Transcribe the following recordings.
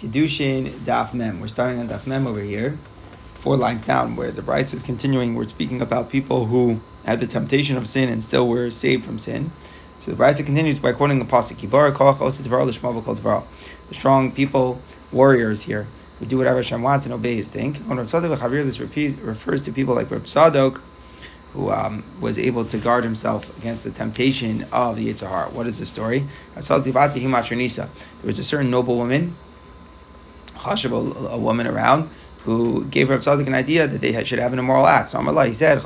Kedushin Daf Mem. We're starting on Daf Mem over here, four lines down, where the Braisa is continuing. We're speaking about people who had the temptation of sin and still were saved from sin. So the Braisa continues by quoting the pasuk: The strong people, warriors here, who do whatever Hashem wants and obey His thing. When Rav this refers to people like Rav Tzadok, who um, was able to guard himself against the temptation of the Yitzhar. What is the story? There was a certain noble woman chashav, a, woman around, who gave Rav Tzadok an idea that they had, should have an immoral act. So Amallah, he said,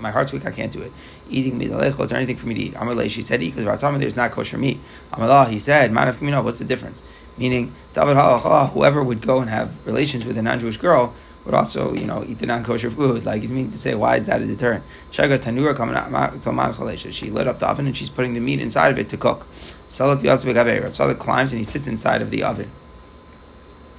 my heart's weak, I can't do it. Eating meat, is there anything for me to eat? Amallah, she said, eat, because there's not kosher meat. Amallah, he said, Man of Kamino, what's the difference? Meaning, whoever would go and have relations with a non-Jewish girl, would also, you know, eat the non-kosher food. Like he's meaning to say, why is that a deterrent? Shagas tanura coming out She lit up the oven and she's putting the meat inside of it to cook. Yasvik Rav climbs and he sits inside of the oven.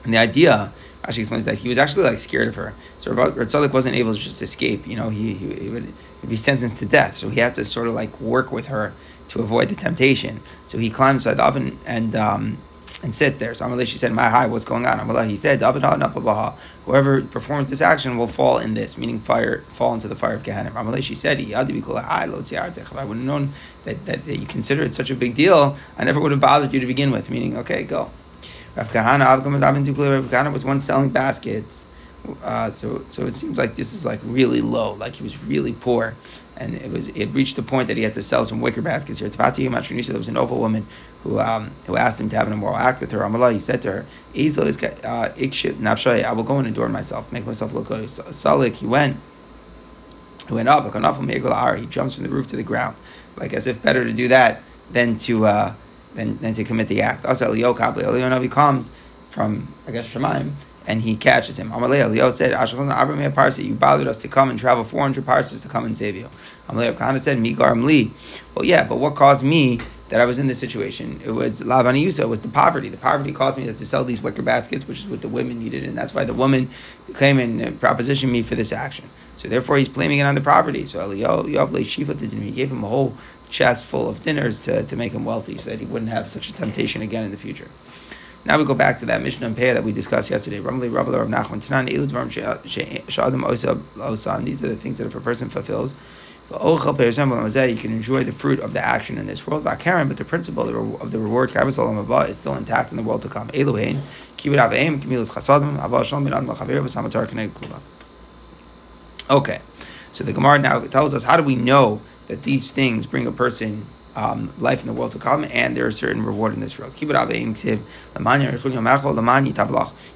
And the idea, actually explains that he was actually like scared of her. So Rav wasn't able to just escape. You know, he, he, he would be sentenced to death. So he had to sort of like work with her to avoid the temptation. So he climbs inside the oven and um, and sits there. So Amalei, she said, My hi, what's going on? Amalei, he said, Whoever performs this action will fall in this, meaning fire, fall into the fire of Gehenna. Amalei, she said, I would have known that, that, that you consider it such a big deal, I never would have bothered you to begin with, meaning, okay, go. Rav Kahana, was once selling baskets. Uh, so, so it seems like this is like really low, like he was really poor, and it was it reached the point that he had to sell some wicker baskets here. Tzvati there was an noble woman who um, who asked him to have an immoral act with her. Amallah, he said to her, "Ezel uh, I will go and adorn myself, make myself look good." Salik, he went, he went up. He jumps from the roof to the ground, like as if better to do that than to. Uh, than, than to commit the act. Also, Eliyahu Kabli, Elio Eliyahu comes from, I guess, Shemaim, and he catches him. Amalei Eliyahu said, Ashkelon Parsi, you bothered us to come and travel 400 parses to come and save you. Amalei Kana said, Migar Li. Well, yeah, but what caused me that I was in this situation? It was Lavani Yusa, it was the poverty. The poverty caused me to sell these wicker baskets, which is what the women needed, and that's why the woman came and uh, propositioned me for this action. So therefore, he's blaming it on the poverty. So Eliyahu Shifa did He gave him a whole chest full of dinars to, to make him wealthy so that he wouldn't have such a temptation again in the future. Now we go back to that Mishnah and Peah that we discussed yesterday. Nachman. These are the things that if a person fulfills. You can enjoy the fruit of the action in this world, but the principle of the reward is still intact in the world to come. Okay, so the Gemara now tells us how do we know that these things bring a person um, life in the world to come, and there is certain reward in this world. Your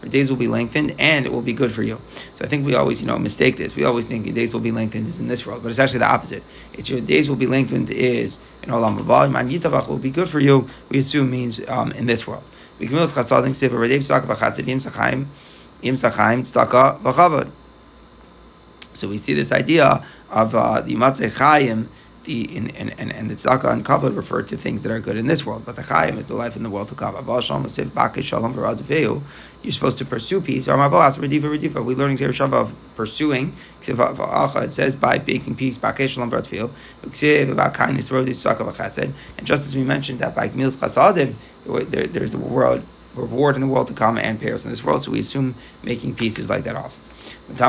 days will be lengthened, and it will be good for you. So I think we always, you know, mistake this. We always think your days will be lengthened is in this world, but it's actually the opposite. It's your days will be lengthened is in Olam Haba. Will be good for you. We assume means um, in this world. So we see this idea of uh, the Matzeh Chaim the in, and, and, the tzedakah and kavod refer to things that are good in this world, but the chayim is the life in the world to come. You're supposed to pursue peace. We're learning Zer of pursuing. It says by making peace. Kindness, and just as we mentioned that by gemilas chasadim, there, there's a world reward in the world to come and payers in this world. So we assume making peace is like that also. Is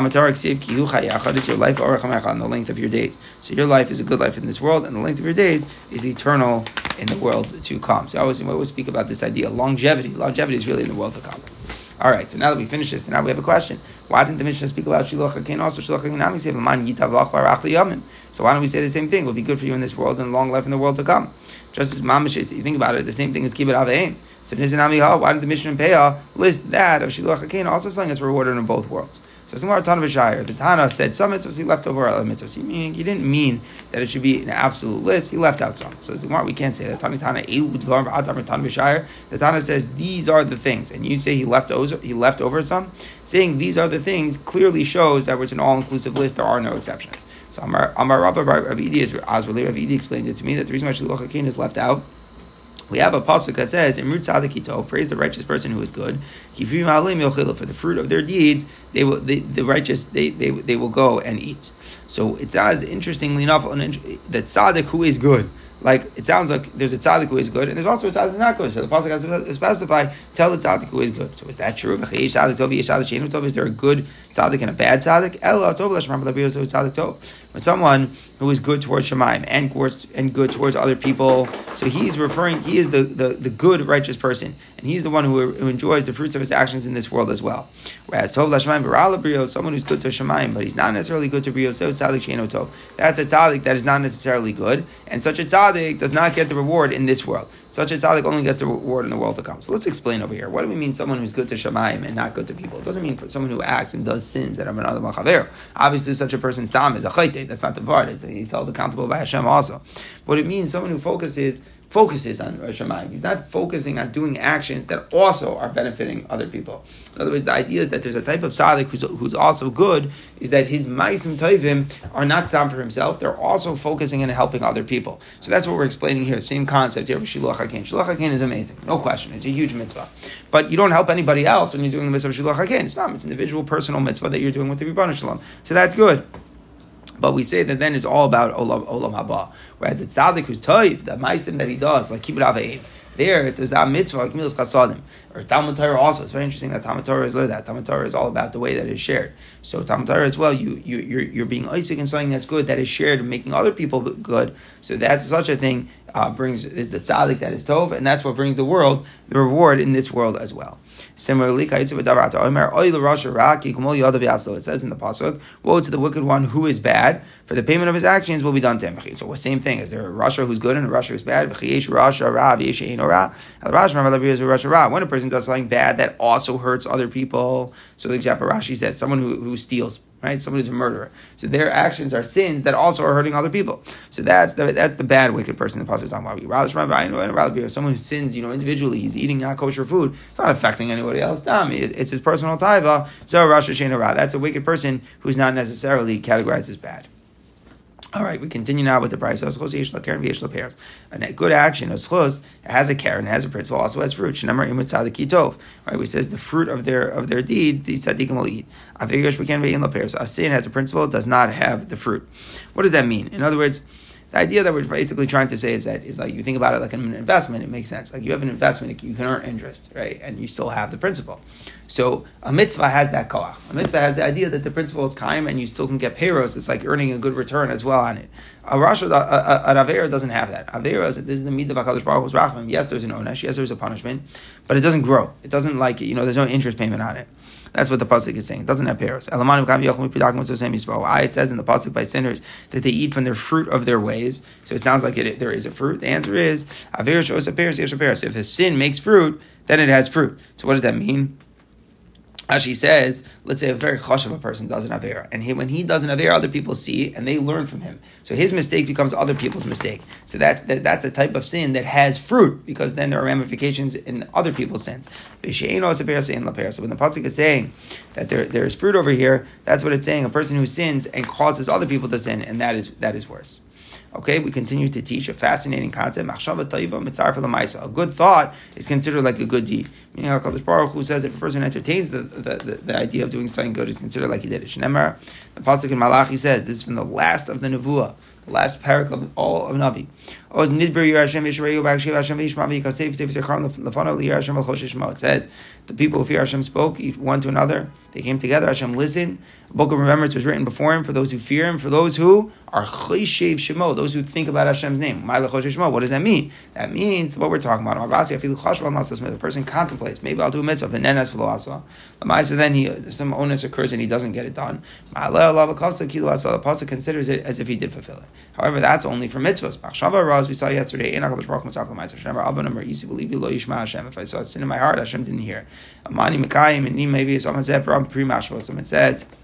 your life on the length of your days. So your life is a good life in this world, and the length of your days is eternal in the world to come. So I always, I always speak about this idea longevity. Longevity is really in the world to come. All right, so now that we finish this, and now we have a question. Why didn't the Mishnah speak about Shiluach HaKen also? Shiluach HaKen say, So why don't we say the same thing? It will be good for you in this world and long life in the world to come. Just as Mamish is, you think about it, the same thing as Kibbut Aveim. So why didn't the Mishnah and Peah list that of Shiluach HaKen also saying it's rewarded in both worlds? So Simar Tana Vishayir, the Tana said some mitzvahs, he left over other mitzvahs. He, he didn't mean that it should be an absolute list, he left out some. So Simar, we can't say that. Tana Tana The Tana says these are the things, and you say he left over, he left over some. Saying these are the things clearly shows that it's an all inclusive list, there are no exceptions. So Amar Rabbi Rabbi as Rabbi explained it to me that the reason why Shiloh is left out we have a pasuk that says, "Imrut tzadikito, praise the righteous person who is good. For the fruit of their deeds, they will the righteous they, they they will go and eat." So it says, interestingly enough that tzaddik who is good like it sounds like there's a tzaddik who is good, and there's also a tzaddik who's not good. So the pasuk has to specify, tell the tzaddik who is good. So is that true? Is there a good tzaddik and a bad tzaddik? When someone who is good towards Shemaim and and good towards other people, so he's referring, he is the, the, the good righteous person, and he's the one who, who enjoys the fruits of his actions in this world as well. Whereas Tov Lashemaim someone who's good to Shemaim, but he's not necessarily good to Brio, so tzaddik Sheno Tov. That's a tzaddik that is not necessarily good, and such a tzaddik does not get the reward in this world. Such a tzaddik only gets the reward in the world to come. So let's explain over here. What do we mean someone who's good to Shemaim and not good to people? It doesn't mean someone who acts and does sins that are another machaver. Obviously, such a person's dam is a chayte. That's not the vard. He's held accountable by Hashem also. What it means, someone who focuses focuses on Rosh Hashanah. He's not focusing on doing actions that also are benefiting other people. In other words, the idea is that there's a type of tzaddik who's, who's also good, is that his ma'asim tovim are not down for himself, they're also focusing on helping other people. So that's what we're explaining here, same concept here with Shiluach HaKen. Shiluach HaKen is amazing, no question, it's a huge mitzvah. But you don't help anybody else when you're doing the mitzvah of Shiluach HaKen. It's not, it's an individual personal mitzvah that you're doing with the Ribbon Shalom. So that's good. But we say that then it's all about olam, olam haba. Whereas the tzaddik who's toiv, the meisim that he does, like kibbut aveim, there it says a mitzvah gemilas chasadim. Or Talmud Torah also. It's very interesting that Talmud Torah is like that. Talmud Torah is all about the way that it's shared. So Talmud Torah as well. You you you're, you're being Isaac in something that's good that is shared and making other people good. So that's such a thing uh, brings is the tzaddik that is tov, and that's what brings the world the reward in this world as well. Similarly, it says in the pasuk, "Woe to the wicked one who is bad, for the payment of his actions will be done to him." So, the same thing. Is there a rasha who's good and a rasha who's bad? When a person does something bad that also hurts other people, so the example Rashi says, someone who, who steals right? Someone who's a murderer. So their actions are sins that also are hurting other people. So that's the that's the bad wicked person the pasuk is talking about. Someone who sins, you know, individually, he's eating not kosher food. It's not affecting anybody else. It's his personal taiva. So Rosh Hashanah That's a wicked person who's not necessarily categorized as bad. All right, we continue now with the price. A good action, a schus, has a karen, has a principle, also has fruit. Right, we says the fruit of their of their deed, the tzaddikim will eat. Avigosh we can be in the pairs. A sin has a principle, does not have the fruit. What does that mean? In other words, the idea that we're basically trying to say is that is like you think about it like an investment, it makes sense. Like you have an investment, you can earn interest, right? And you still have the principal. So a mitzvah has that koach. A mitzvah has the idea that the principal is kaim and you still can get payros. It's like earning a good return as well on it. A rasha, an avera doesn't have that. Avera is this is the mitzvah of Hakadosh Baruch Hu's. Yes, there's an onesh. Yes, there's a punishment, but it doesn't grow. It doesn't like it, you know. There's no interest payment on it. That's what the pasuk is saying. It doesn't have payros. Ah, it says in the pasuk by sinners that they eat from the fruit of their ways. So it sounds like it, there is a fruit. The answer is a. If the sin makes fruit, then it has fruit. So what does that mean? Actually says, let's say a very of a person does an Avera, and he, when he does an Avera, other people see and they learn from him. So his mistake becomes other people's mistake. So that, that that's a type of sin that has fruit, because then there are ramifications in other people's sins. So when the Pasuk is saying that there, there is fruit over here, that's what it's saying. A person who sins and causes other people to sin, and that is that is worse. Okay, we continue to teach a fascinating concept. A good thought is considered like a good deed. Meaning, HaKadosh Baruch Hu says if a person entertains the, the, the, the, idea of doing something good, is considered like he did it. Shnemar, the Pasuk in Malachi says, this is from the last of the Nevuah, the last parak of all of Navi. It says, the people who fear Hashem spoke one to another. They came together. Hashem listened. A book of remembrance was written before him for those who fear him, for those who are cheshev shemo, those who think about Hashem's name. What does that mean? That means what we're talking about. The person contemplates, maybe I'll do a mitzvah, and then as for the then he some onus occurs and he doesn't get it done. The pasuk considers it as if he did fulfill it. However, that's only for mitzvahs. As we saw yesterday, if I saw sin in my heart, Hashem didn't hear. Amani maybe It says,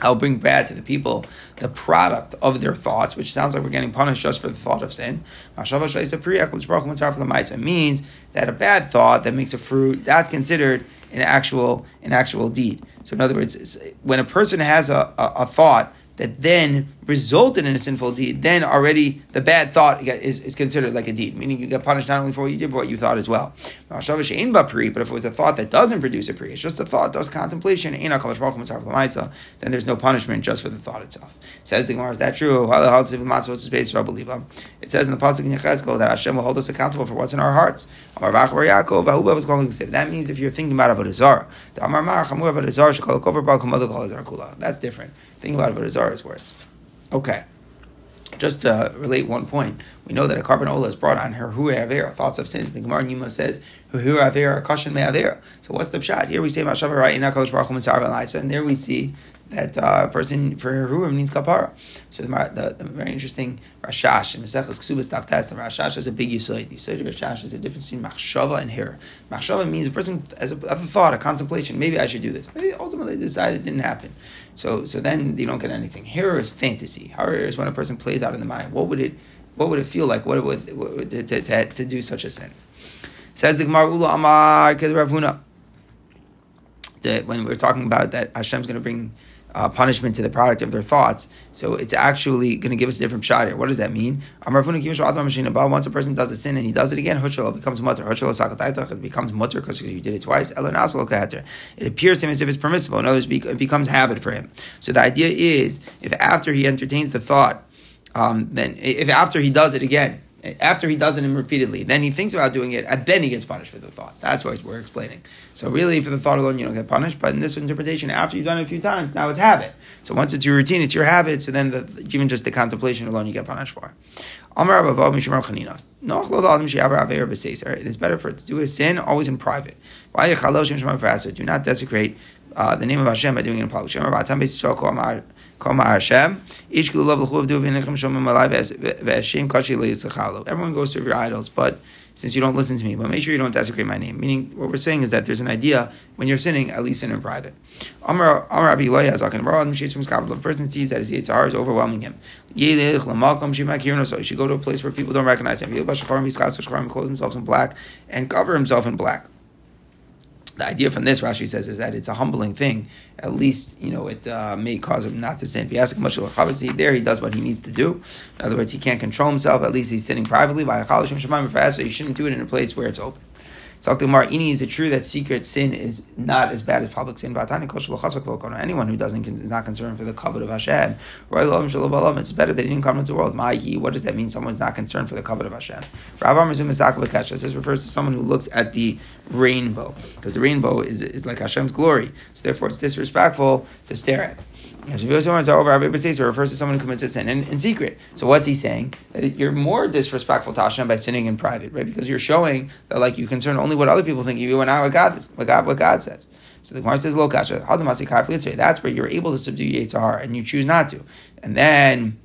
I'll bring bad to the people the product of their thoughts, which sounds like we're getting punished just for the thought of sin. It means that a bad thought that makes a fruit, that's considered an actual an actual deed. So in other words, when a person has a, a, a thought that then resulted in a sinful deed, then already the bad thought is, is considered like a deed, meaning you get punished not only for what you did, but what you thought as well. But if it was a thought that doesn't produce a pri, it's just a thought, does contemplation, then there's no punishment just for the thought itself. It Says the Gemara, is that true? It says in the Pasuk in Yechezkel that Hashem will hold us accountable for what's in our hearts. That means if you're thinking about Avodah Zarah, that's different. Thinking about Avodah Zarah is worse. Okay. Just to relate one point, we know that a korban olah is brought on her hu avera, thoughts of sins. The Gemara Yuma says hu avera kashan me avera. So what's the shot? Here we say Mashav right in Hakadosh Baruch Hu and there we see that uh, person for Ruim needs kapara. So the, the, the, very interesting Rashash in Maseches Ksubas Tav Test, the Rashash has a big yisoid. The yisoid Rashash is the difference between machshava and hir. Machshava means a person has a, a, thought, a contemplation. Maybe I should do this. They ultimately decide it didn't happen. So so then you don't get anything. Hir is fantasy. Hir is when a person plays out in the mind. What would it what would it feel like? What would, what, to, to, to, to, do such a sin? Says the Gemara Ula Amar Rav Huna. When we're talking about that Hashem's going to bring uh, punishment to the product of their thoughts. So it's actually going to give us a different shot here. What does that mean? Once a person does a sin and he does it again, it becomes mutter. It becomes mutter because you did it twice. It appears to him as if it's permissible. In other words, it becomes habit for him. So the idea is, if after he entertains the thought, um, then if after he does it again, after he does it repeatedly, then he thinks about doing it, and then he gets punished for the thought. That's what we're explaining. So really, for the thought alone, you don't get punished. But in this interpretation, after you've done it a few times, now it's habit. So once it's your routine, it's your habit. So then, the, even just the contemplation alone, you get punished for. It is better for it to do a sin always in private. Do not desecrate uh, the name of Hashem by doing it in public. Everyone goes to your idols, but since you don't listen to me, but make sure you don't desecrate my name. Meaning, what we're saying is that there's an idea when you're sinning, at least sin in private. Amar a person sees that his Yitzhar is overwhelming him, he should go to a place where people don't recognize him. He should clothe himself in black and cover himself in black the idea from this, Rashi says, is that it's a humbling thing. At least, you know, it uh, may cause him not to sin. There, he does what he needs to do. In other words, he can't control himself. At least he's sitting privately by a so you shouldn't do it in a place where it's open. Ini, is it true that secret sin is not as bad as public sin? Anyone who doesn't is not concerned for the kavod of Hashem. It's better that he didn't come into the world. Mahi, What does that mean? Someone's not concerned for the kavod of Hashem. This refers to someone who looks at the rainbow, because the rainbow is, is like Hashem's glory. So therefore, it's disrespectful to stare at. It oh, refers to someone who commits a sin in, in secret. So what's he saying? That you're more disrespectful to Hashem by sinning in private, right? Because you're showing that like you concern only what other people think of you and not what God, what God, what God says. So the Gemara says, "Lo kasha." How the Masikah flitsay." That's where you're able to subdue Yitzhar and you choose not to, and then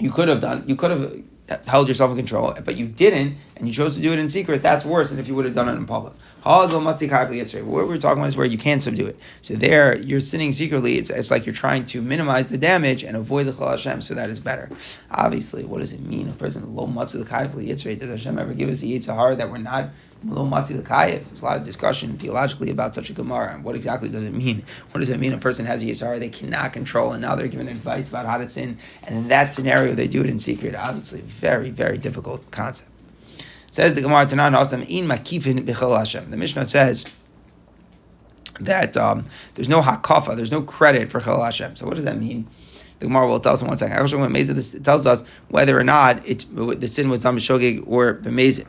you could have done. You could have held yourself in control, but you didn't, and you chose to do it in secret, that's worse than if you would have done it in public. What we're talking about is where you can't subdue it. So there, you're sinning secretly. It's, it's like you're trying to minimize the damage and avoid the chal Hashem, so that is better. Obviously, what does it mean? A person low matzi l'kayif yitzrei. Does Hashem ever give us a yitzhar that we're not? There's a lot of discussion theologically about such a gemara and what exactly does it mean. What does it mean? A person has a yitzhar they cannot control, and now they're given advice about how to sin, and in that scenario they do it in secret. Obviously, very very difficult concept. Says the Gemara Tanan Asam in Makifin Bechel Hashem. The Mishnah says that um, there's no hakafa, there's no credit for Chel Hashem. So what does that mean? The Gemara will tell us in one second. Actually, when this tells us whether or not it, the sin was done b'shogeg or b'mezid.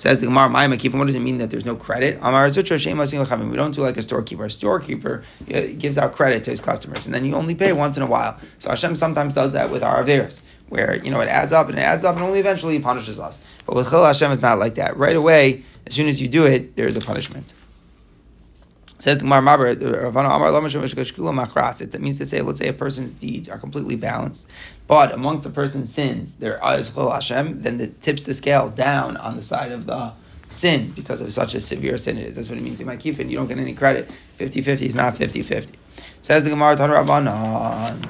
Says the Gemara, "My makifim." What does it mean that there's no credit? We don't do like a storekeeper. A storekeeper uh, gives out credit to his customers, and then you only pay once in a while. So Hashem sometimes does that with our averis, where you know it adds up and it adds up, and only eventually he punishes us. But with Chil Hashem, it's not like that. Right away, as soon as you do it, there is a punishment. Says the Gemara it means to say, let's say a person's deeds are completely balanced, but amongst the person's sins, there is Chol Hashem, then it tips the scale down on the side of the sin because of such a severe sin it is. That's what it means. You might keep it, you don't get any credit. 50 50 is not 50 50. Says the Gemara, Tan Rabbanan,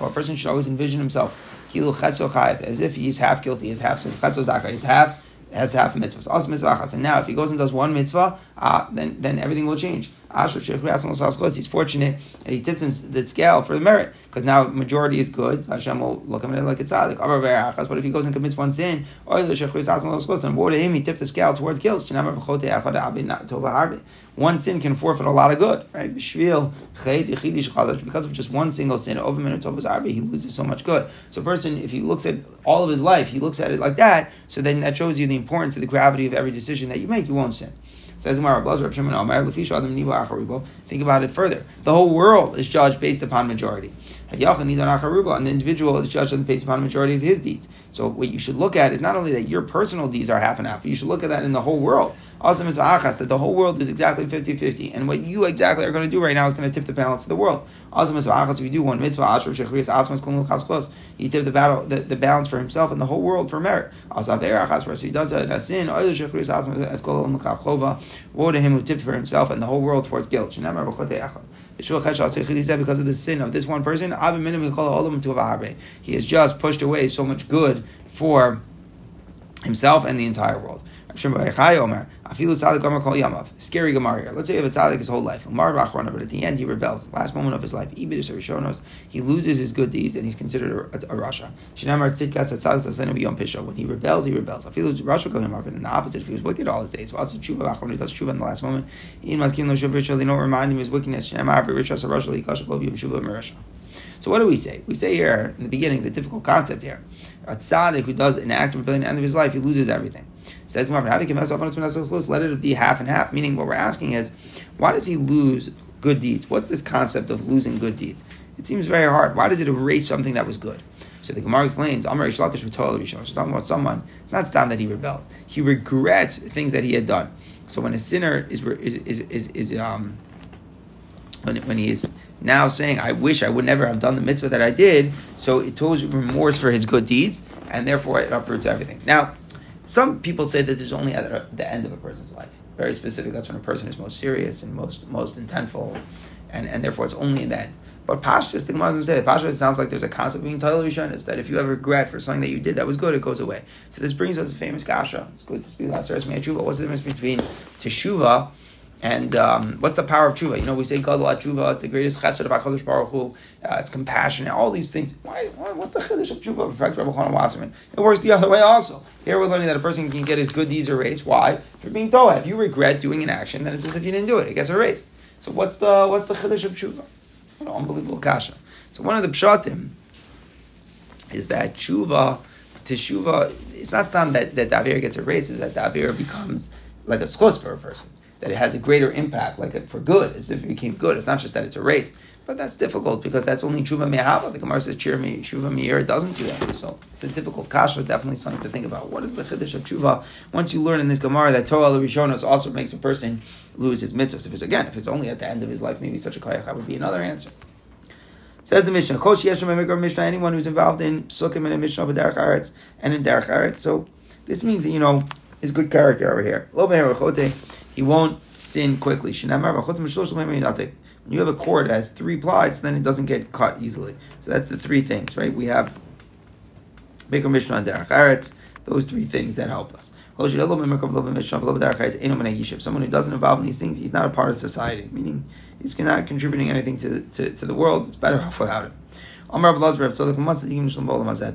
a person should always envision himself as if he's half guilty, he's half he's half has to have mitzvahs. Also mitzvah And now, if he goes and does one mitzvah, uh, then then everything will change. He's fortunate and he tipped him the scale for the merit because now majority is good. Hashem will look at it like it's tzaddik. But if he goes and commits one sin, then woe to him, he tipped the scale towards guilt. One sin can forfeit a lot of good, right? Because of just one single sin, he loses so much good. So, a person, if he looks at all of his life, he looks at it like that. So then that shows you the importance of the gravity of every decision that you make. You won't sin. Says Think about it further. The whole world is judged based upon majority. And the individual is judged based upon majority of his deeds. So what you should look at is not only that your personal deeds are half and half, but you should look at that in the whole world. Awesome is that the whole world is exactly 50-50. And what you exactly are going to do right now is going to tip the balance of the world. Awesome is if you do one mitzvah, ashur shechrias asmas kulun close. He tipped the battle the, the balance for himself and the whole world for merit. Asav achas, where he does a sin, oilu shechrias asmas as kulun chova. Woe to him who tipped for himself and the whole world towards guilt. Because of the sin of this one person, he has just pushed away so much good for himself and the entire world. Scary Gemara here. Let's say you have a tzaddik his whole life, but at the end he rebels. Last moment of his life, he loses his good deeds and he's considered a, a, rasha. When he rebels, he rebels. Feel rasha going up, and the opposite, if he was wicked all his days. When he does tshuva in the last moment, they don't remind him of his wickedness. So what do we say? We say here in the beginning the difficult concept here. A tzaddik who does an act of rebellion at the end of his life, he loses everything. Says let it be half and half. Meaning, what we're asking is, why does he lose good deeds? What's this concept of losing good deeds? It seems very hard. Why does it erase something that was good? So the Gemara explains, Amar Ishlakish She's talking about someone, it's not time that he rebels. He regrets things that he had done. So when a sinner is, is, is, is, um, when, when he is now saying, I wish I would never have done the mitzvah that I did. So it told remorse for his good deeds, and therefore it uproots everything. Now, some people say that there's only at the end of a person's life. Very specific, that's when a person is most serious and most most intentful, and, and therefore it's only then. But Pashtus, the Gemara say, that. Sounds like there's a concept being Torah is that if you have regret for something that you did that was good, it goes away. So this brings us a famous kasha. It's good to speak about Tshuva. What's the difference between Teshuva and um, what's the power of tshuva? You know, we say Gadol tshuva, it's the greatest chesed of HaKadosh Baruch Hu, uh, it's compassion, all these things. Why, why, what's the chiddush of tshuva? Perfect Rabbi Wasserman. It works the other way also. Here we're learning that a person can get his good deeds erased. Why? You're being told, if you regret doing an action, then it's as if you didn't do it. It gets erased. So what's the what's the chiddush of tshuva? What an unbelievable kasha. So one of the pshatim is that tshuva, teshuva, it's not time that, that Davir gets erased, is that Davir becomes like a schos for a person that it has a greater impact, like for good, as if it became good. It's not just that it's a race, but that's difficult because that's only tshuva mehava. The Gemara says tshuva meir doesn't do that. So it's a difficult kasha, definitely something to think about. What is the chiddush of tshuva? Once you learn in this Gemara that Torah Rishonos also makes a person lose his mitzvahs. If it's again, if it's only at the end of his life, maybe such a kayach, that would be another answer. Says the Mishnah, Kol Mishnah, anyone who's involved in Sukkim and a Mishnah of Derech Eretz and in Derech Eretz. So this means, you know, his good character over here. He won't sin quickly. When you have a cord that has three plies, then it doesn't get cut easily. So that's the three things, right? We have Beker Mishnah and Derech Eretz, those three things that help us. Someone who doesn't involve in these things, he's not a part of society, meaning he's not contributing anything to, to, to the world. It's better off without him. To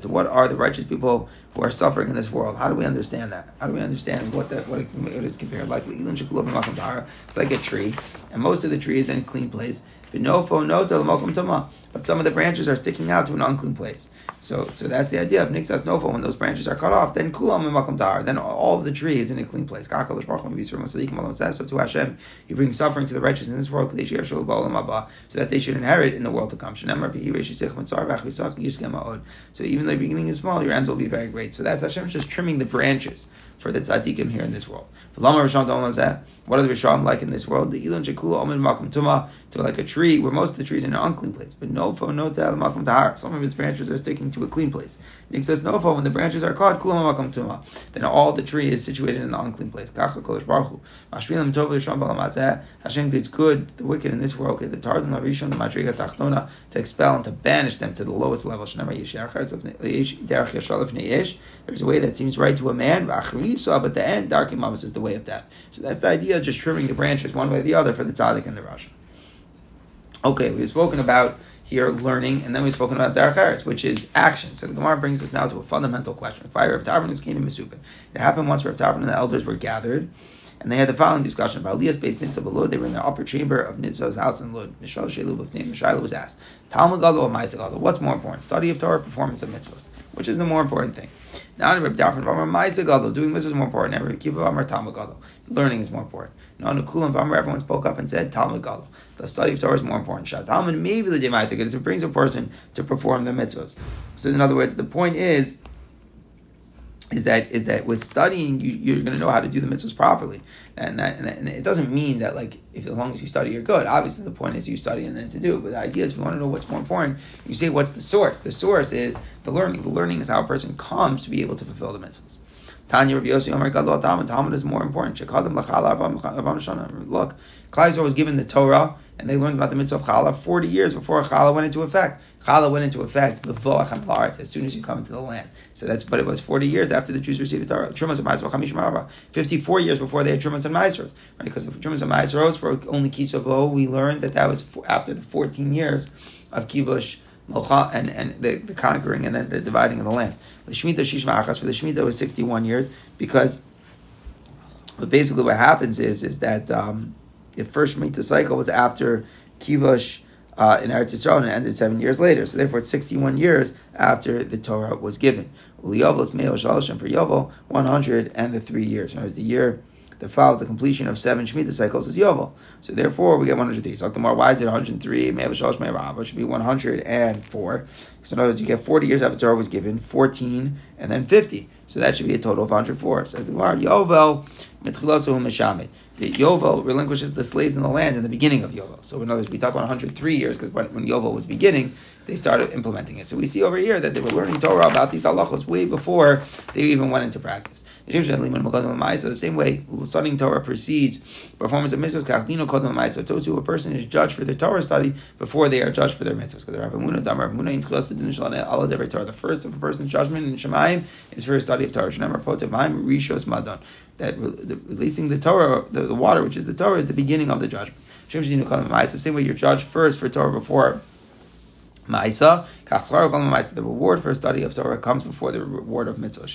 what are the righteous people who are suffering in this world? How do we understand that? How do we understand what that what it, what it is compared like? It's like a tree, and most of the tree is in clean place. But some of the branches are sticking out to an unclean place. So, so that's the idea of nixas nofo. When those branches are cut off, then kulam makom tar. Then all of the tree is in a clean place. So to Hashem, you bring suffering to the righteous in this world, so that they should inherit in the world to come. So even though the beginning is small, your end will be very great. So that's Hashem just trimming the branches for the tzaddikim here in this world. What are the Rishon like in this world? The Ilon Shekula Omen Makom Tuma to like a tree where most of the trees are in an unclean place. But nofo no makom tahar. Some of its branches are sticking to a clean place. And says nofo when the branches are caught. Then all the tree is situated in the unclean place. Hashem gives good the wicked in this world. The tarzan larishon the madriga tachtona to expel and to banish them to the lowest level. There's a way that seems right to a man, but the end, dark is the way of death. So that's the idea of just trimming the branches one way or the other for the tzaddik and the Rasha. Okay, we've spoken about here learning, and then we've spoken about Derech which is action. So the Gemara brings us now to a fundamental question. Fire Rep Tarfon is Kingdom Misuka. It happened once where Tarfon and the elders were gathered, and they had the following discussion about Elias based Nitzah Lud. They were in the upper chamber of Nitzah's house in Lud. Mishal Shelub of name. Mishaila was asked, Talmud Gadol or Maisa Gadol? What's more important, study of Torah, performance of mitzvahs? Which is the more important thing? Now, Reb Tarfon Vamar Maisa Gadol, doing mitzvahs is more important. Now, Reb Kiva Vamar Talmud Gadol, learning is more important. Now, Nukulam Vamar, everyone spoke up and said Talmud Gadol. The study of Torah is more important. Shah Talmud maybe the Maisa because it brings a person to perform the mitzvahs. So, in other words, the point is is that is that with studying you, are going to know how to do the mitzvahs properly, and that, and that, and it doesn't mean that like if as long as you study you're good. Obviously, the point is you study and then to do. But the idea is you want to know what's more important, you say what's the source. The source is the learning. The learning is how a person comes to be able to fulfill the mitzvahs. Tanya Rabbi Yossi Omer Gadol Talmud. Talmud is more important. Look, Klai was given the Torah and they learned about the mitzvah of challah 40 years before challah went into effect. Challah went into effect before as soon as you come into the land. So that's but it was 40 years after the Jews received the Torah. Trumas and Maisro 54 years before they had Trumas and Maisros. Right? Because if Trumas and Maisros were only Kisavo, we learned that that was after the 14 years of Kibush and, and the, the, conquering and then the dividing of the land. The Shemitah Shishma Achas for the Shemitah was 61 years because but basically what happens is is that um, the first Shemitah cycle was after Kivush uh, in Eretz Yisrael and it ended seven years later. So therefore, it's 61 years after the Torah was given. For Yovel, 100 and the three years. In other was the year that follows the completion of seven Shemitah cycles is Yovel. So therefore, we get 103. So the more. why is it 103? Meo It should be 104. So in other words, you get 40 years after Torah was given, 14, and then 50. So that should be a total of 104. Says the Gemara, Yovel, the Yovel relinquishes the slaves in the land in the beginning of Yovel. So in other words, we talk about 103 years because when, when Yovel was beginning, they started implementing it. So we see over here that they were learning Torah about these halachos way before they even went into practice. The same way studying Torah precedes performance of mitzvahs, so too a person is judged for their Torah study before they are judged for their mitzvahs. The first of a person's judgment in Shemaim is for a study of Torah that releasing the Torah, the, the, water, which is the Torah, is the beginning of the judgment. The same way you're judged first for Torah before Ma'isa, the reward for a study of Torah comes before the reward of mitzvah.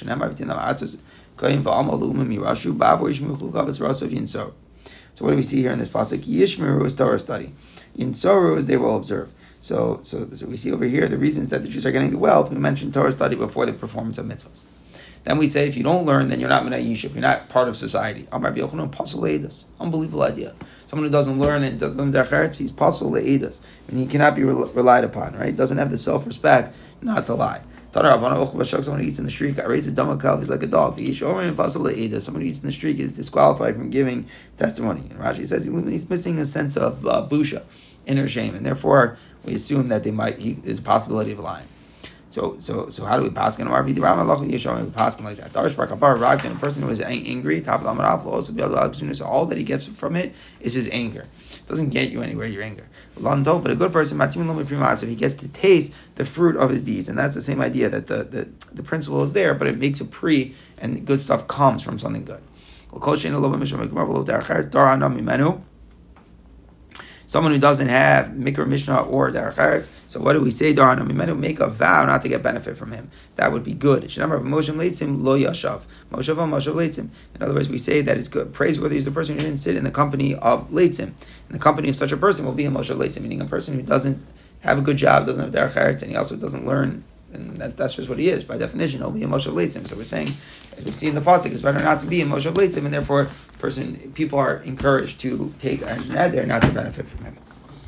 So what do we see here in this pasuk? Yishmeru is Torah study. Yinsoru is they will observe. So, so, so we see over here the reasons that the Jews are getting the wealth. We mentioned Torah study before the performance of mitzvahs. Then we say if you don't learn, then you're not Menai Yishuv, you're not part of society. Unbelievable idea. Someone who doesn't learn and doesn't learn he's pasul le'edas. And he cannot be relied upon, right? Doesn't have the self respect not to lie. Someone who eats in the street, I raise a dumb calf, he's like a dog. Someone who eats in the street is disqualified from giving testimony. And Rashi says he's missing a sense of uh, busha, inner shame, and therefore we assume that they might, he, there's a possibility of lying. So so so how do we pass in our video? We pass like that. Darish Barkapar rags and a person who is angry, top of the will also be able to so all that he gets from it is his anger. It doesn't get you anywhere, your anger. Lando, but a good person, if he gets to taste the fruit of his deeds, and that's the same idea that the, the, the principle is there, but it makes a pre and good stuff comes from something good someone who doesn't have Mikra Mishnah or Derech So what do we say? Darana make a vow not to get benefit from him. That would be good. Lo yashav. In other words, we say that it's good. Praiseworthy is the person who didn't sit in the company of Leitzim. And the company of such a person will be a Moshe Leitzim, meaning a person who doesn't have a good job, doesn't have Derech and he also doesn't learn and that, that's just what he is. By definition, he'll be a Moshe Leitzim. So we're saying, as we see in the pasuk, it's better not to be a Moshe Leitzim, and therefore, person people are encouraged to take a neder not to benefit from him.